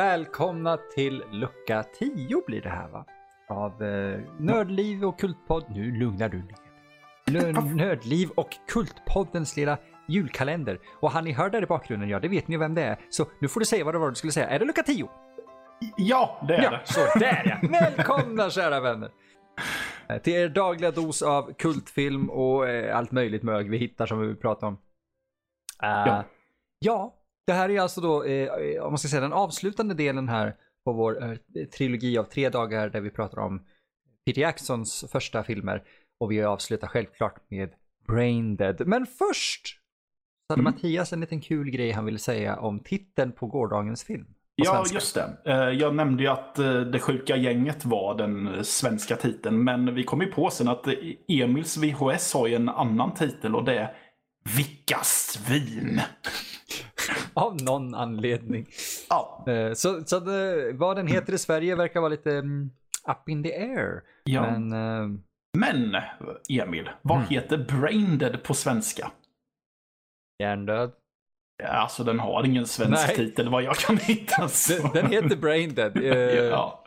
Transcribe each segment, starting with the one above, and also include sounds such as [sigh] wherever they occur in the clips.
välkomna till lucka 10 blir det här va? Av eh, Nördliv och Kultpodd. Nu lugnar du ner Nö- Nördliv och Kultpoddens lilla julkalender. Och han ni hör där i bakgrunden, ja det vet ni vem det är. Så nu får du säga vad det var du skulle säga. Är det lucka 10? Ja, det är Ja, det. så där ja. Välkomna kära vänner. Eh, Till er dagliga dos av kultfilm och eh, allt möjligt mög vi hittar som vi vill prata om. Eh, Ja. ja, det här är alltså då, eh, om man ska säga den avslutande delen här på vår eh, trilogi av tre dagar där vi pratar om Peter Jacksons första filmer. Och vi avslutar självklart med Brain Dead. Men först så hade Mm. Mattias en liten kul grej han ville säga om titeln på gårdagens film. Ja, svenska. just det. Eh, Jag nämnde ju att eh, Det sjuka gänget var den eh, svenska titeln. Men vi kom ju på sen att Emils VHS har ju en annan titel och det är Vilka svin! [laughs] Av någon anledning. Ja, Eh, Så, så det, vad den heter i Sverige verkar vara lite mm, up in the air. ja. Men eh, Men Emil, vad Mm. heter Braindead på svenska? hjärndöd. Ja, Alltså den har ingen svensk Nej. titel vad jag kan hitta. [laughs] så. Den, den heter Brain Dead. eh, [laughs] ja.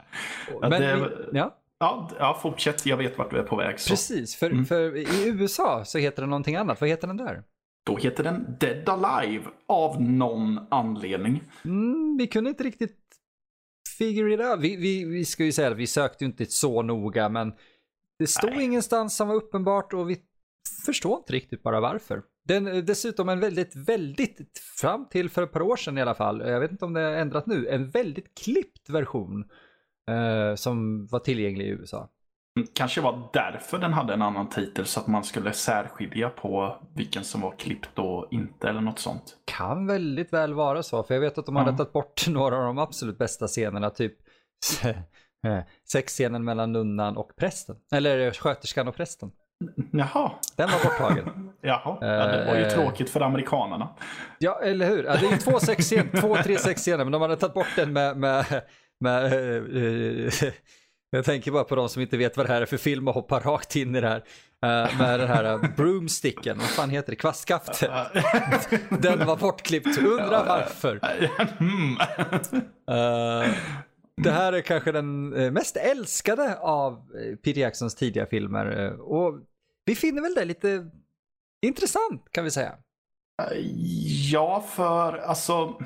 Men det- ja, Ja, ja, fortsätt. Jag vet vart du är på väg. Så. precis. För, Mm. för i USA så heter den någonting annat. Vad heter den där? Då heter den Dead Alive av någon anledning. Mm, vi kunde inte riktigt figure it out. Vi, vi, vi ska ju säga att vi sökte ju inte så noga, men det stod Nej. ingenstans som var uppenbart och vi förstår inte riktigt bara varför. Den är dessutom en väldigt, väldigt, fram till för ett par år sedan i alla fall, jag vet inte om det har ändrat nu, en väldigt klippt version eh, som var tillgänglig i USA. Kanske var därför den hade en annan titel så att man skulle särskilja på vilken som var klippt och inte eller något sånt. Kan väldigt väl vara så, för jag vet att de Ja. hade tagit bort [laughs] några av de absolut bästa scenerna, typ [laughs] sexscenen mellan nunnan och prästen. Eller sköterskan och prästen. Jaha, Den var borttagen. [laughs] jaha. Ja, det var ju Eh. tråkigt för amerikanerna. Ja, eller hur? Ja, det är ju två, sexscen, två tre sexscener, men de hade tagit bort den med... med, med eh, jag tänker bara på de som inte vet vad det här är för film och hoppar rakt in i det här. Eh, med den här eh, broomsticken, vad fan heter det? Kvastskaftet. [laughs] Den var bortklippt, undrar varför. Eh, det här är kanske den mest älskade av Peter Jacksons tidiga filmer. och vi finner väl det lite intressant kan vi säga. Ja, för alltså.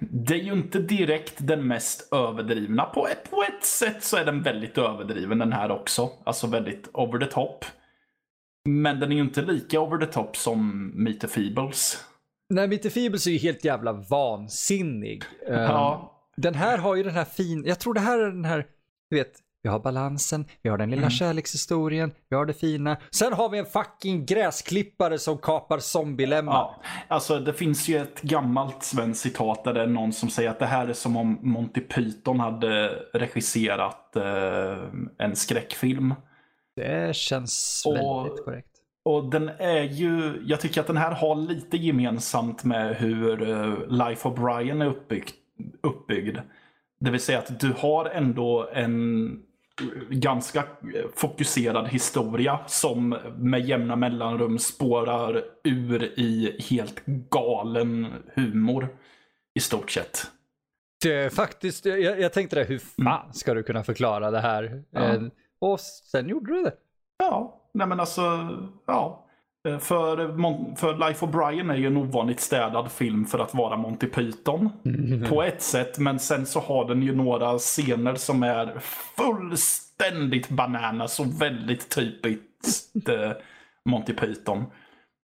Det är ju inte direkt den mest överdrivna. På ett, på ett sätt så är den väldigt överdriven den här också. Alltså väldigt over the top. Men den är ju inte lika over the top som Meet the Feebles. Nej, Mitte Feebles är ju helt jävla vansinnig. [laughs] Ja, Den här har ju den här fin, jag tror det här är den här, du vet, vi har balansen, vi har den lilla Mm. kärlekshistorien, vi har det fina. Sen har vi en fucking gräsklippare som kapar zombielemmar. Ja, alltså det finns ju ett gammalt svenskt citat där det är någon som säger att det här är som om Monty Python hade regisserat eh, en skräckfilm. Det känns Och- väldigt korrekt. Och den är ju, jag tycker att den här har lite gemensamt med hur eh, Life of Brian är uppbyggd. uppbyggd. Det vill säga att du har ändå en ganska eh, fokuserad historia som med jämna mellanrum spårar ur i helt galen humor. I stort sett. Det faktiskt, jag, jag tänkte det, hur fan ska du kunna förklara det här? Mm. Ja. Eh, och sen gjorde du det. Ja, nej men alltså, ja. Eh, För, Mon- för Life of Brian är ju en ovanligt städad film för att vara Monty Python. På ett sätt, men sen så har den ju några scener som är fullständigt bananas och väldigt typiskt eh, Monty Python.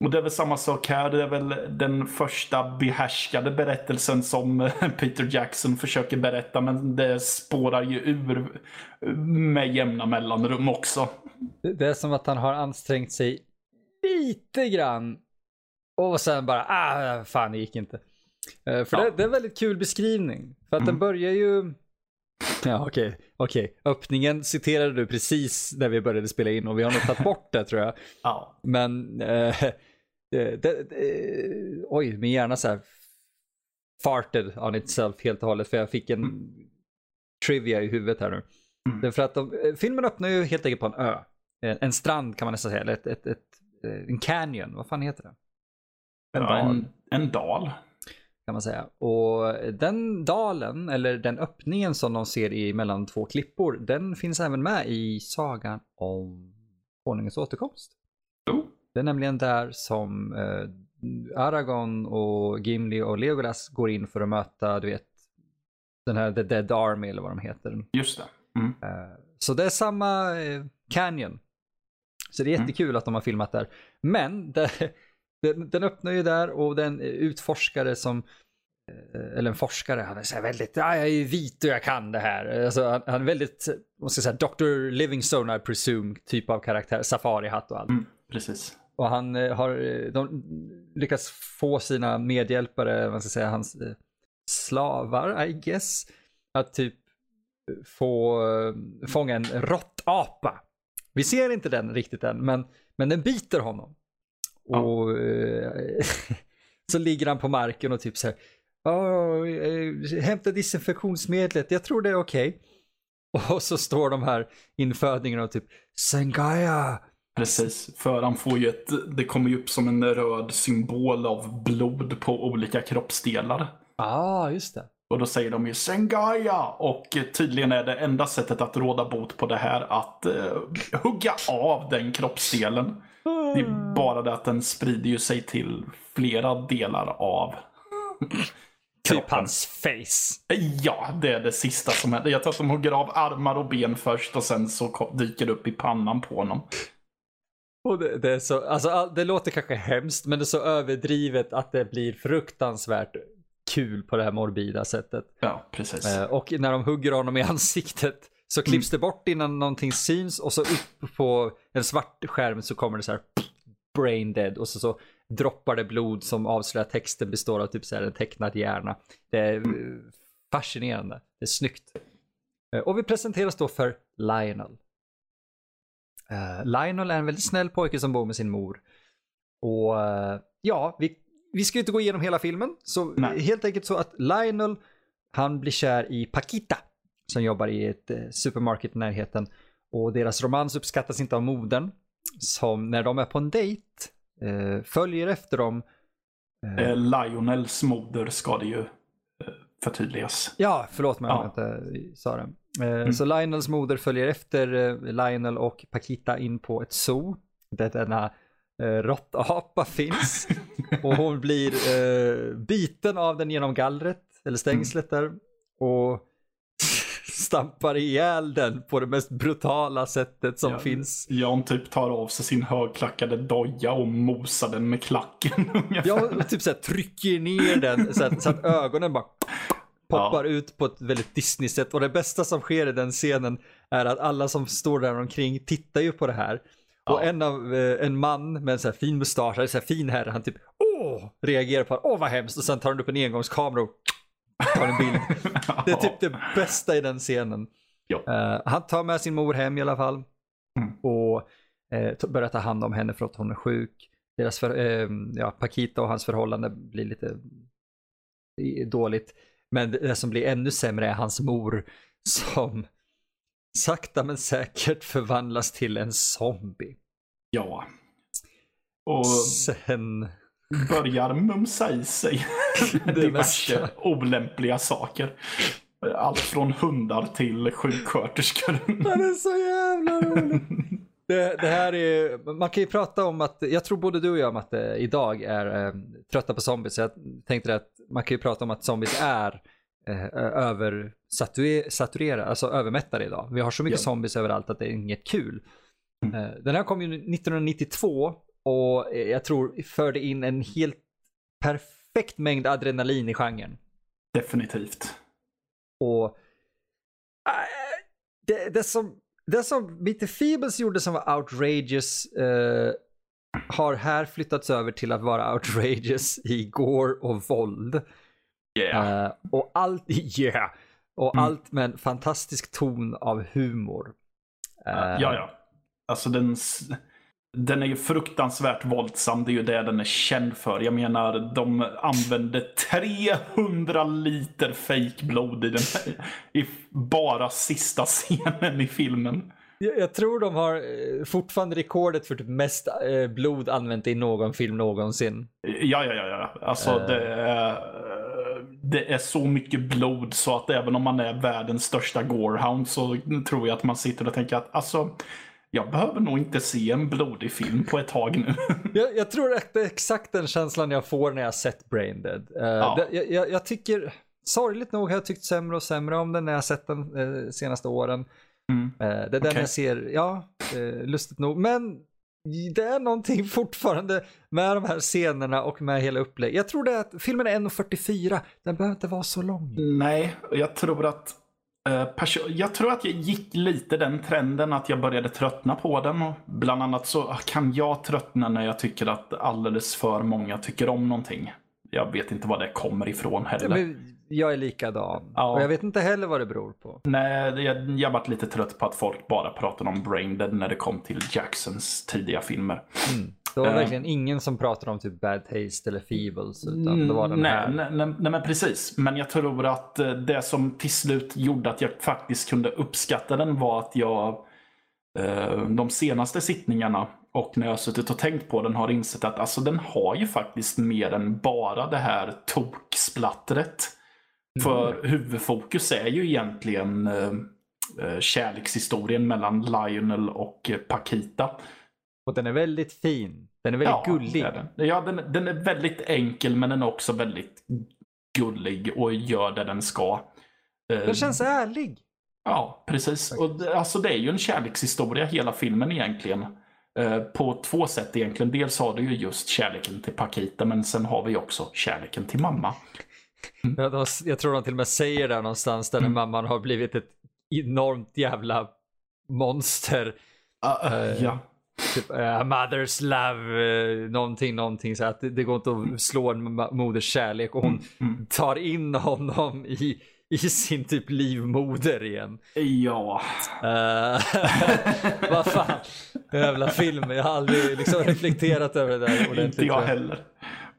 Och det är väl samma sak här. Det är väl den första behärskade berättelsen som eh, Peter Jackson försöker berätta. Men det spårar ju ur med jämna mellanrum också. Det är som att han har ansträngt sig lite grann. Och sen bara, ah, fan det gick inte. Eh, för Ja. det, det är en väldigt kul beskrivning. För att den Mm. börjar ju... [laughs] Ja okej, okej. Öppningen citerade du precis när vi började spela in och vi har nog tagit bort det tror jag. [laughs] Ja. Men, eh, [laughs] det, det, det, oj, min hjärna så här farted on itself helt och hållet för jag fick en trivia i huvudet här nu. Mm. Därför att de, eh, filmen öppnar ju helt enkelt på en ö. En, en strand kan man nästan säga, eller ett, ett, ett, eh, en canyon, vad fan heter det? En Ja, dal. en, en dal. kan man säga. Och den dalen, eller den öppningen som de ser i mellan två klippor, den finns även med i sagan om Konungens återkomst. Oh. Det är nämligen där som eh, Aragorn och Gimli och Legolas går in för att möta, du vet, den här The Dead Army eller vad de heter. Just det. Mm. Eh, så det är samma eh, canyon. Så det är Mm. jättekul att de har filmat där. Men det, [laughs] den, den öppnar ju där och den utforskare som, eh, eller en forskare, han är så här väldigt, ja, jag är vit och jag kan det här. Alltså, han, han är väldigt, vad ska jag säga, Dr. Livingstone I presume, typ av karaktär, safarihatt och allt. Mm. Precis. Och han eh, har eh, de lyckats få sina medhjälpare, vad ska jag säga, hans slavar, I guess, att typ få fånga en råttapa. Vi ser inte den riktigt än, men, men den biter honom. Ja. Och eh, [laughs] så ligger han på marken och typ så här, "Åh, eh, hämta desinfektionsmedlet, jag tror det är okej. [laughs] Och så står de här infödingarna och typ, Sengaya, Precis, för han får ju ett, det kommer ju upp som en röd symbol av blod på olika kroppsdelar. Ja, ah, just det. Och då säger de ju Sengaya! Och tydligen är det enda sättet att råda bot på det här att eh, hugga av den kroppsdelen. Det är bara det att den sprider ju sig till flera delar av [laughs] Typ kroppen. hans face. Ja, det är det sista som händer. Jag tror att de hugger av armar och ben först och sen så dyker det upp i pannan på honom. Och det, det, är så, alltså, all- det låter kanske hemskt men det är så överdrivet att det blir fruktansvärt kul på det här morbida sättet. Ja, precis. Eh, och när de hugger honom i ansiktet så klipps det bort innan någonting syns och så upp på en svart skärm så kommer det så här brain dead och så, så droppar det blod som avslöjar texten består av typ så här en tecknad hjärna. Det är eh, fascinerande. Det är snyggt. Eh, och vi presenteras då för Lionel. Eh, Lionel är en väldigt snäll pojke som bor med sin mor. Och eh, ja, vi, vi ska ju inte gå igenom hela filmen. Så Nej. helt enkelt så att Lionel, han blir kär i Paquita. Som jobbar i ett eh, supermarket i närheten. Och deras romans uppskattas inte av modern. Som när de är på en dejt eh, följer efter dem. Eh, Eh, Lionels moder ska det ju eh, förtydligas. Ja, förlåt mig om jag Ja. inte sa det. Eh, Så Lionels moder följer efter Lionel och Paquita in på ett zoo. Där denna eh, råttapa finns. och hon blir eh, biten av den genom gallret, eller stängslet där. Och stampar ihjäl den på det mest brutala sättet som Ja. finns. Jan typ tar av sig sin högklackade doja och mosar den med klacken. [laughs] Ja, typ såhär trycker ner den så att, så att ögonen bara poppar ut på ett väldigt Disney-sätt. Och det bästa som sker i den scenen är att alla som står där omkring tittar ju på det här. Och Ja. en av eh, en man med en så fin mustasch, eller så fin herre, han typ åh, reagerar på åh vad hemskt och sen tar han upp en engångskamera och [laughs] tar en bild. [laughs] Det är typ det bästa i den scenen. Ja. Eh, han tar med sin mor hem i alla fall. Mm. Och eh, börjar ta hand om henne för att hon är sjuk. Deras för, eh, ja, Paquita och hans förhållande blir lite dåligt. Men det som blir ännu sämre är hans mor som sakta men säkert förvandlas till en zombie. Ja. Och Sen... börjar mumsa i sig [laughs] diverse olämpliga saker. Allt från hundar till sjuksköterskor. Det är så jävla roligt. Det, det här är, man kan ju prata om att, jag tror både du och jag Matte idag är eh, trötta på zombies. Så jag tänkte att man kan ju prata om att zombies är eh, över saturerade, alltså övermättade idag. Vi har så mycket Ja. zombies överallt att det är inget kul. Eh, den här kom ju 1992 och eh, jag tror förde in en helt perfekt mängd adrenalin i genren. Definitivt. Och äh, det, det, som, det som Bitter Feebles gjorde som var outrageous eh, har här flyttats över till att vara outrageous i gore och våld. Yeah. Eh, och allt, [laughs] yeah! Och Mm. allt med en fantastisk ton av humor. Eh, Ja, ja. Alltså den, den är ju fruktansvärt våldsam. Det är ju det den är känd för. Jag menar, de använde 300 liter fejkblod i den i bara sista scenen i filmen. Jag, jag tror de har eh, fortfarande rekordet för typ mest blod använt i någon film någonsin. Ja, ja, ja. ja. Alltså Eh. det är det är så mycket blod så att även om man är världens största gorehound så tror jag att man sitter och tänker att alltså, jag behöver nog inte se en blodig film på ett tag nu. [laughs] jag, jag, tror att det är exakt den känslan jag får när jag sett Braindead. Uh, ja. jag, jag, jag, tycker, sorgligt nog har jag tyckt sämre och sämre om den när jag sett den uh, senaste åren. Mm. Uh, det är den okay. jag ser, ja, lustigt nog. Men det är någonting fortfarande med de här scenerna och med hela upplägget. Jag tror det att filmen är 1.44, den behöver inte vara så lång. Nej, jag tror att uh, jag tror att jag gick lite den trenden att jag började tröttna på den. Och bland annat så kan jag tröttna när jag tycker att alldeles för många tycker om någonting. Jag vet inte var det kommer ifrån heller. Ja, jag är likadan. Ja. Och jag vet inte heller vad det beror på. Nej, jag, jag varit lite trött på att folk bara pratade om Braindead när det kom till Jacksons tidiga filmer. Mm. Det var uh, verkligen ingen som pratade om typ Bad Taste eller Feebles. Utan det var den nej, här. Nej, nej, nej, men precis. Men jag tror att eh, det som till slut gjorde att jag faktiskt kunde uppskatta den var att jag uh, de senaste sittningarna och när jag har suttit och tänkt på den har insett att alltså, den har ju faktiskt mer än bara det här toksplattret. För mm. huvudfokus är ju egentligen eh, eh, kärlekshistorien mellan Lionel och Pakita. Och den är väldigt fin. Den är väldigt ja, gullig. Är den. Ja, den, den, är väldigt enkel men den är också väldigt gullig och gör det den ska. Den eh, känns ärlig. Ja, precis. Och alltså, det är ju en kärlekshistoria hela filmen egentligen. Eh, på två sätt egentligen. Dels har du ju just kärleken till Pakita men sen har vi också kärleken till mamma. Mm. Jag, jag tror de till och med säger där någonstans där mm. mamman har blivit ett enormt jävla monster. Uh, uh, ja. Typ, uh, mother's love, uh, någonting, någonting så att det, det, går inte att slå en moders kärlek och hon mm, mm. tar in honom i, i sin typ livmoder igen. Ja. Uh, [laughs] vad fan, jävla film. Jag har aldrig liksom [laughs] reflekterat över det där ordentligt. Inte jag heller.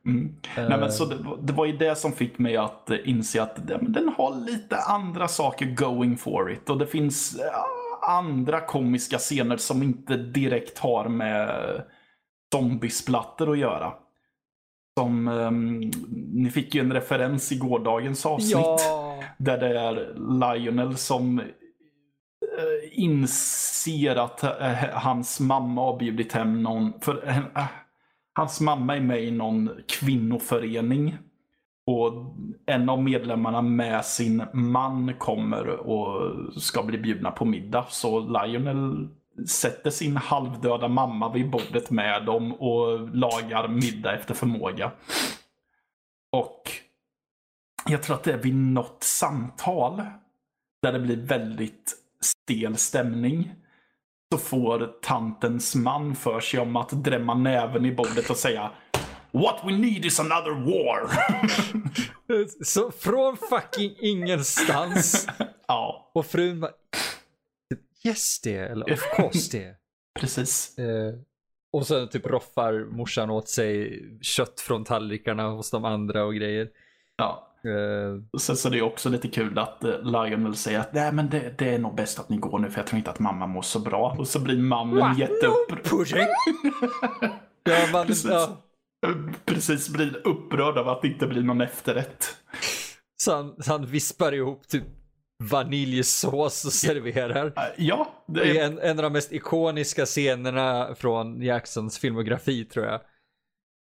Mm. Nej, men så det, det, var ju det som fick mig att uh, inse att den, har lite andra saker going for it. Och det finns uh, andra komiska scener som inte direkt har med zombiesplattor att göra. Som, um, ni fick ju en referens i gårdagens avsnitt. Ja. [laughs] Där det är Lionel som uh, inser att uh, hans mamma har bjudit hem någon. För, uh, Hans mamma är med i någon kvinnoförening. Och en av medlemmarna med sin man kommer och ska bli bjudna på middag. Så Lionel sätter sin halvdöda mamma vid bordet med dem och lagar middag efter förmåga. Och jag tror att det är vid något samtal där det blir väldigt stel stämning så får tantens man för sig om att drämma näven i bordet och säga What we need is another war. [laughs] så från fucking ingenstans. [laughs] ja. Och frun bara Yes det, eller of course det. [laughs] Precis. Eh, och så typ roffar morsan åt sig kött från tallrikarna hos de andra och grejer. Ja. Uh, Sen så det är också lite kul att uh, Lionel säger att Nej, men det, det, är nog bäst att ni går nu för jag tror inte att mamma mår så bra. Och så blir mannen jätteupprörd. [laughs] ja, man, precis, ja. precis blir upprörd av att det inte blir någon efterrätt. Så han, så han vispar ihop typ vaniljsås och serverar. Ja. Det är en, en av de mest ikoniska scenerna från Jacksons filmografi tror jag.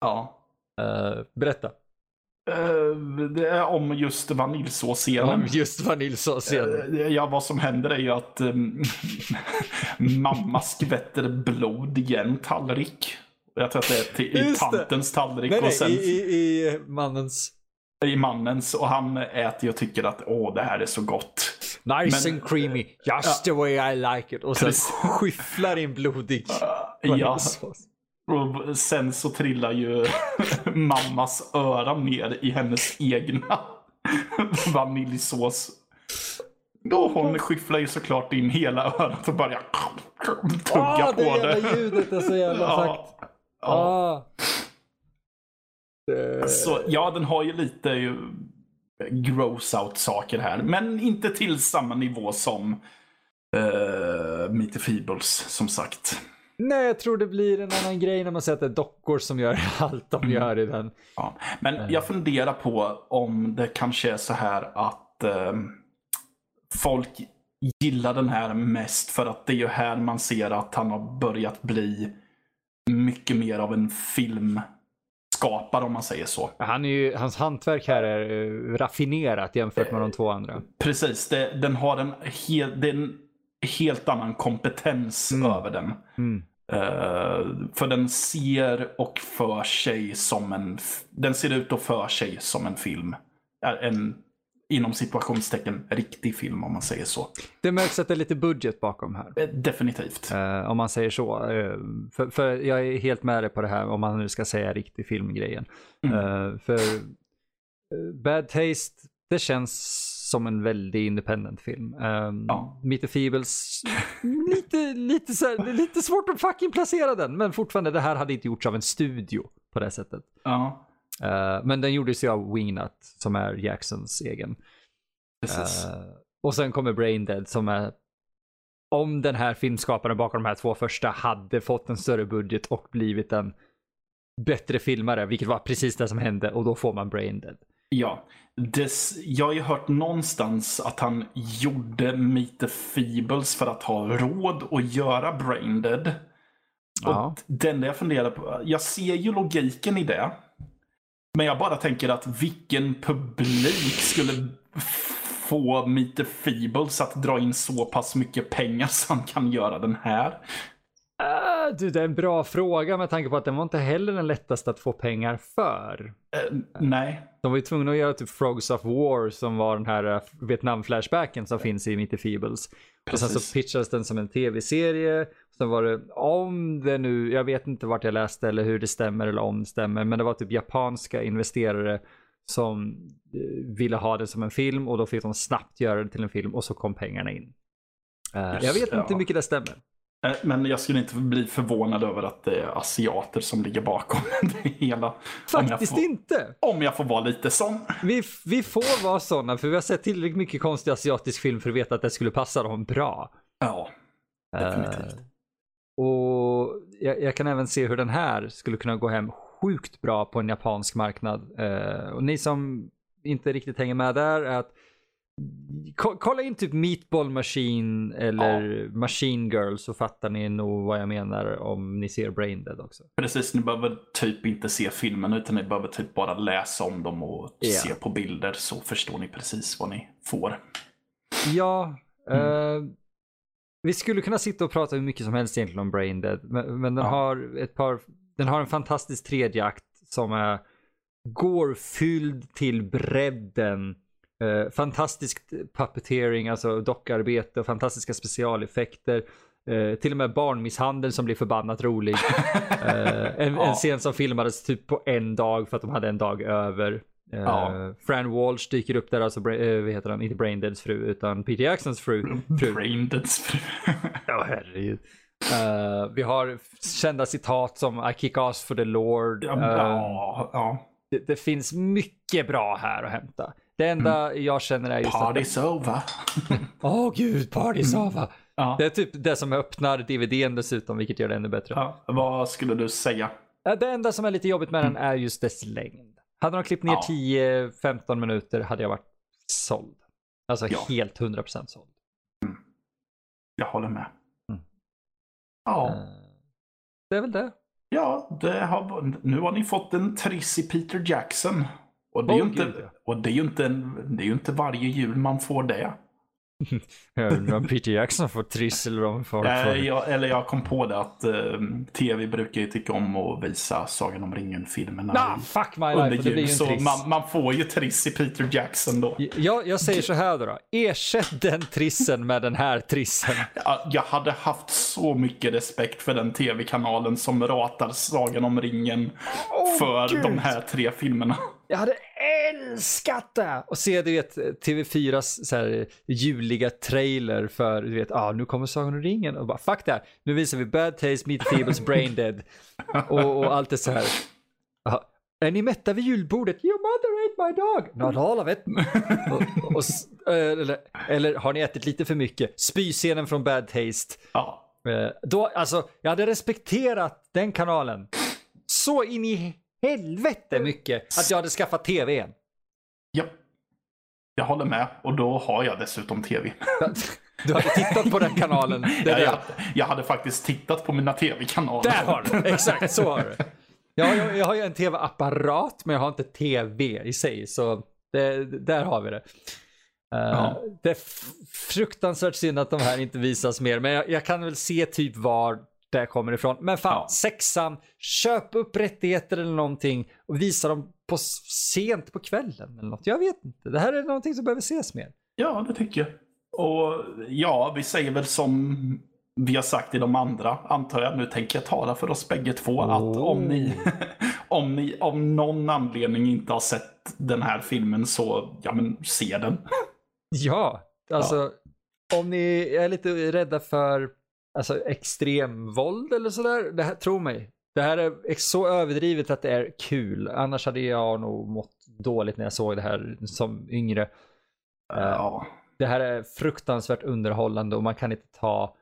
Ja. Uh, berätta. Eh, det är om just vaniljsåsscenen. Om just vaniljsåsscenen. Eh, ja, vad som händer är ju att um, [laughs] mamma skvätter blod i en tallrik. Jag tror att det är till, i tantens tallrik. Nej, nej, och sen, i, i, i mannens. I mannens och han äter och tycker att åh, det här är så gott. Nice Men, and creamy, just ja, the way I like it. Och sen skyfflar in blodig uh, ja. Och sen så trillar ju [laughs] mammas öra ner i hennes egna [laughs] vaniljsås. Då hon skyfflar ju såklart in hela örat och börjar tugga ah, på det. Det ljudet är så jävla [laughs] sagt. Ja. Ah. Så, ja, den har ju lite ju, gross out saker här. Men inte till samma nivå som uh, Meet the Feebles, som sagt. Nej, jag tror det blir en annan grej när man säger att det är dockor som gör [laughs] allt de gör i den. Ja. Men jag funderar på om det kanske är så här att eh, folk gillar den här mest för att det är ju här man ser att han har börjat bli mycket mer av en filmskapare om man säger så. Han är ju, hans hantverk här är uh, raffinerat jämfört med de två andra. Precis, det, den har en, hel, det är en helt annan kompetens Mm. över den. Mm. Eh, för den ser och för sig som en... Den ser ut och för sig som en film. En, inom situationstecken, riktig film om man säger så. Det märks att det är lite budget bakom här. Eh, Definitivt. Eh, om man säger så. Eh, för, för jag är helt med dig på det här om man nu ska säga riktig filmgrejen. Mm. Eh, för Bad Taste, det känns som en väldigt independent film. Um, Ja. Meet the Feebles, lite, lite, så här, lite svårt att fucking placera den. Men fortfarande, det här hade inte gjorts av en studio på det sättet. Ja, Eh, men den gjordes ju av Wingnut som är Jacksons egen. Eh, och sen kommer Brain Dead som är om den här filmskaparen bakom de här två första hade fått en större budget och blivit en bättre filmare, vilket var precis det som hände och då får man Brain Dead. Ja, des, jag har ju hört någonstans att han gjorde Meet the Feebles för att ha råd att göra Braindead. Ja. Och enda jag funderar på, jag ser ju logiken i det. Men jag bara tänker att vilken publik skulle få Meet the Feebles att dra in så pass mycket pengar så han kan göra den här? Uh, du, det är en bra fråga med tanke på att den var inte heller den lättaste att få pengar för. Eh, nej. De var ju tvungna att göra typ Frogs of War som var den här eh, Vietnam-flashbacken som finns i the Feebles. Och sen så Precis. pitchades den som en tv-serie. Sen var det, om det nu, jag vet inte vart jag läste eller hur det stämmer eller om det stämmer, men det var typ japanska investerare som ville ha det som en film och då fick de snabbt göra det till en film och så kom pengarna in. Just jag vet inte hur mycket det stämmer. Eh, Men jag skulle inte bli förvånad över att det är asiater som ligger bakom [laughs] det hela. Om Faktiskt får, inte. Om jag får vara lite sån. Vi, vi får vara sådana för vi har sett tillräckligt mycket konstig asiatisk film för att veta att det skulle passa dem bra. Ja, definitivt. Eh, och jag, jag kan även se hur den här skulle kunna gå hem sjukt bra på en japansk marknad. Eh, och ni som inte riktigt hänger med där är att ko- kolla in typ Meatball Machine eller Machine Girl så fattar ni nog vad jag menar om ni ser Braindead också. Precis, ni behöver typ inte se filmen utan ni behöver typ bara läsa om dem och Ja. se på bilder så förstår ni precis vad ni får. Ja, eh, vi skulle kunna sitta och prata hur mycket som helst egentligen om Braindead, men, men den Ja. har ett par, den har en fantastisk tredje akt som är går fylld till bredden. Eh, fantastiskt puppeteering, alltså dockarbete och fantastiska specialeffekter. Eh, till och med barnmisshandel som blir förbannat rolig. [laughs] Eh, en, Ja. en scen som filmades typ på en dag för att de hade en dag över. Eh, Ja. Fran Walsh dyker upp där, alltså, eh, vad heter han, inte Braindeads fru utan Peter Jacksons fru. [clears throat] fru. Braindeads fru. [laughs] Ja, herregud. Eh, vi har kända citat som I kick ass for the Lord. ja, ja, ja. det, det finns mycket bra här att hämta. Det enda jag känner är just att... Party's [laughs] over. Åh gud, party's over. Ja. Det är typ det som öppnar DVDn dessutom, vilket gör det ännu bättre. Ja, vad skulle du säga? Det enda som är lite jobbigt med den är just dess längd. Hade de klippt ner Ja. 10-15 minuter hade jag varit såld. Alltså Ja. helt 100% såld. Jag håller med. Mm. Ja, Eh, Det är väl det. ja det har, nu har ni fått en triss i Peter Jackson. Och det är, ju inte, och det är inte, det är ju inte varje jul man får det. [laughs] Om Peter Jackson får triss eller om folk får... jag, eller jag kom på det att eh, tv brukar ju tycka om att visa Sagan om ringen-filmerna Nah, fuck my under life, det blir jul. ju Så man, man får ju triss i Peter Jackson då. Jag, jag säger så här då, då. Ersätt den trissen med den här trissen. [laughs] Ja, Jag hade haft så mycket respekt för den tv-kanalen som ratar Sagan om ringen för Gud. de här tre filmerna. Jag hade älskat det! Och se du vet TV4s så här, juliga trailer för du vet, ah, nu kommer Sagan om ringen och bara fuck det här. Nu visar vi Bad Taste, Meet Feebles, Brain Dead [laughs] och, och allt det så här. Ah, är ni mätta vid julbordet? Your mother ate my dog! Not all of it. och, och, eller, eller har ni ätit lite för mycket? Spyscenen från Bad Taste. Ja, Eh, Då, alltså, jag hade respekterat den kanalen så in i helvete mycket att jag hade skaffat tv igen. Ja. Jag håller med. Och då har jag dessutom tv. Du hade tittat på den kanalen. [laughs] Ja, jag, jag hade faktiskt tittat på mina tv-kanaler. Där har du Exakt så har du jag, jag, jag har ju en tv-apparat men jag har inte tv i sig. Så det, där har vi det. Eh, Ja. Det är fruktansvärt synd att de här inte visas mer. Men jag, jag kan väl se typ var det kommer ifrån. Men fan, Ja. sexan, köp upp rättigheter eller någonting och visa dem på sent på kvällen eller något. Jag vet inte. Det här är någonting som behöver ses mer. Ja, det tycker jag. Och ja, vi säger väl som vi har sagt i de andra, antar jag. Nu tänker jag tala för oss bägge två. Att om ni, [laughs] om ni av någon anledning inte har sett den här filmen så, ja men se den. [laughs] Ja, alltså om ni är lite rädda för alltså, extremvåld eller sådär, det här, tro mig. Det här är så överdrivet att det är kul. Annars hade jag nog mått dåligt när jag såg det här som yngre. Eh, Ja. Det här är fruktansvärt underhållande och man kan inte ta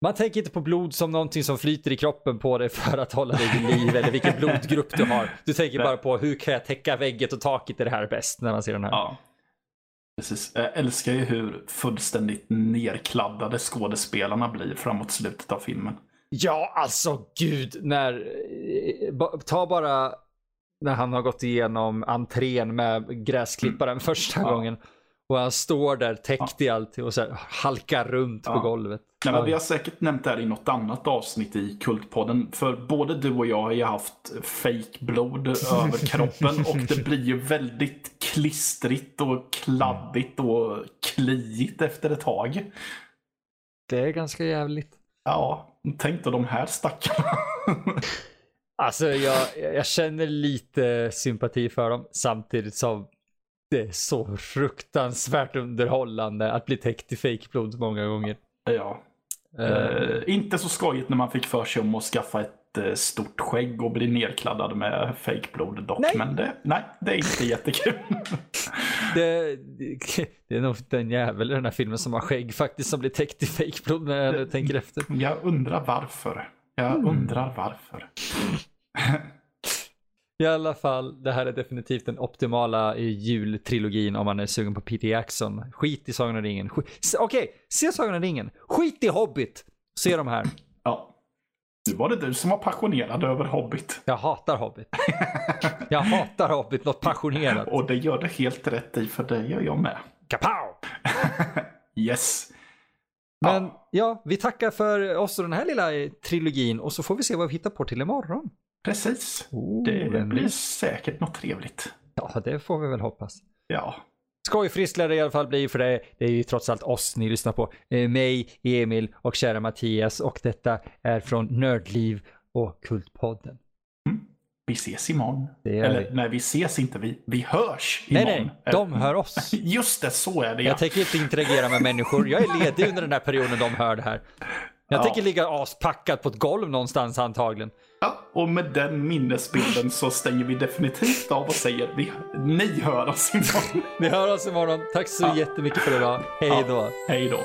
man tänker inte på blod som någonting som flyter i kroppen på dig för att hålla dig vid liv eller vilken [laughs] blodgrupp du har. Du tänker bara på hur kan jag täcka väggen och taket i det här bäst när man ser den här. ja. Precis. Jag älskar ju hur fullständigt nerkladdade skådespelarna blir framåt slutet av filmen. Ja, alltså gud. När, eh, ta bara när han har gått igenom entrén med gräsklipparen första Mm. Ja. gången. Och han står där täckt i allt och så här, halkar runt på Ja. golvet. Nej, men vi har säkert nämnt det här i något annat avsnitt i Kultpodden. För både du och jag har ju haft fake-blod [laughs] över kroppen och det blir ju väldigt klistrigt och kladdigt och kliigt efter ett tag. Det är ganska jävligt. Ja, tänk då de här stackarna. [laughs] Alltså jag, jag känner lite sympati för dem samtidigt som det är så fruktansvärt underhållande att bli täckt i fejkblod många gånger. ja. Eh, Eh, inte så skojigt när man fick för sig om att skaffa ett eh, stort skägg och bli nerkladdad med fejkblod dock. Nej. Men det, nej, det är inte jättekul. det, [laughs] det, det är nog den jävel i den här filmen som har skägg faktiskt som blir täckt i fejkblod när jag nu tänker efter. Jag undrar varför. Jag Mm. undrar varför. I alla fall, det här är definitivt den optimala jultrilogin om man är sugen på Peter Jackson. Skit i Sagan om ringen. Okej, se Sagan om ringen. Skit i Hobbit. Se de här. Ja. Nu var det du som var passionerad över Hobbit. Jag hatar Hobbit. [laughs] Jag hatar Hobbit något passionerat. Och det gör du helt rätt i, för det gör jag med. Kapow! [laughs] Yes. Men ja, vi tackar för oss och den här lilla trilogin och så får vi se vad vi hittar på till imorgon. Precis. Oh, Det blir säkert något trevligt. Ja, det får vi väl hoppas. Ja. Det i alla fall bli för det. Det är ju trots allt oss ni lyssnar på. Eh, Mig, Emil och kära Mattias och detta är från Nördliv och Kultpodden. Vi ses imorgon. Eller vi. nej, vi ses inte. Vi, vi hörs Nej, imorgon. nej, de hör oss. [laughs] Just det, så är det ja. Jag tänker inte interagera med människor. Jag är ledig under den här perioden de hör det här. Jag Ja. tänker ligga aspackad på ett golv någonstans antagligen. Ja. Och med den minnesbilden så stänger vi definitivt av och säger vi, ni hör oss imorgon. Vi hör oss imorgon. Tack så Ja. jättemycket för idag. Hej då. Hej då.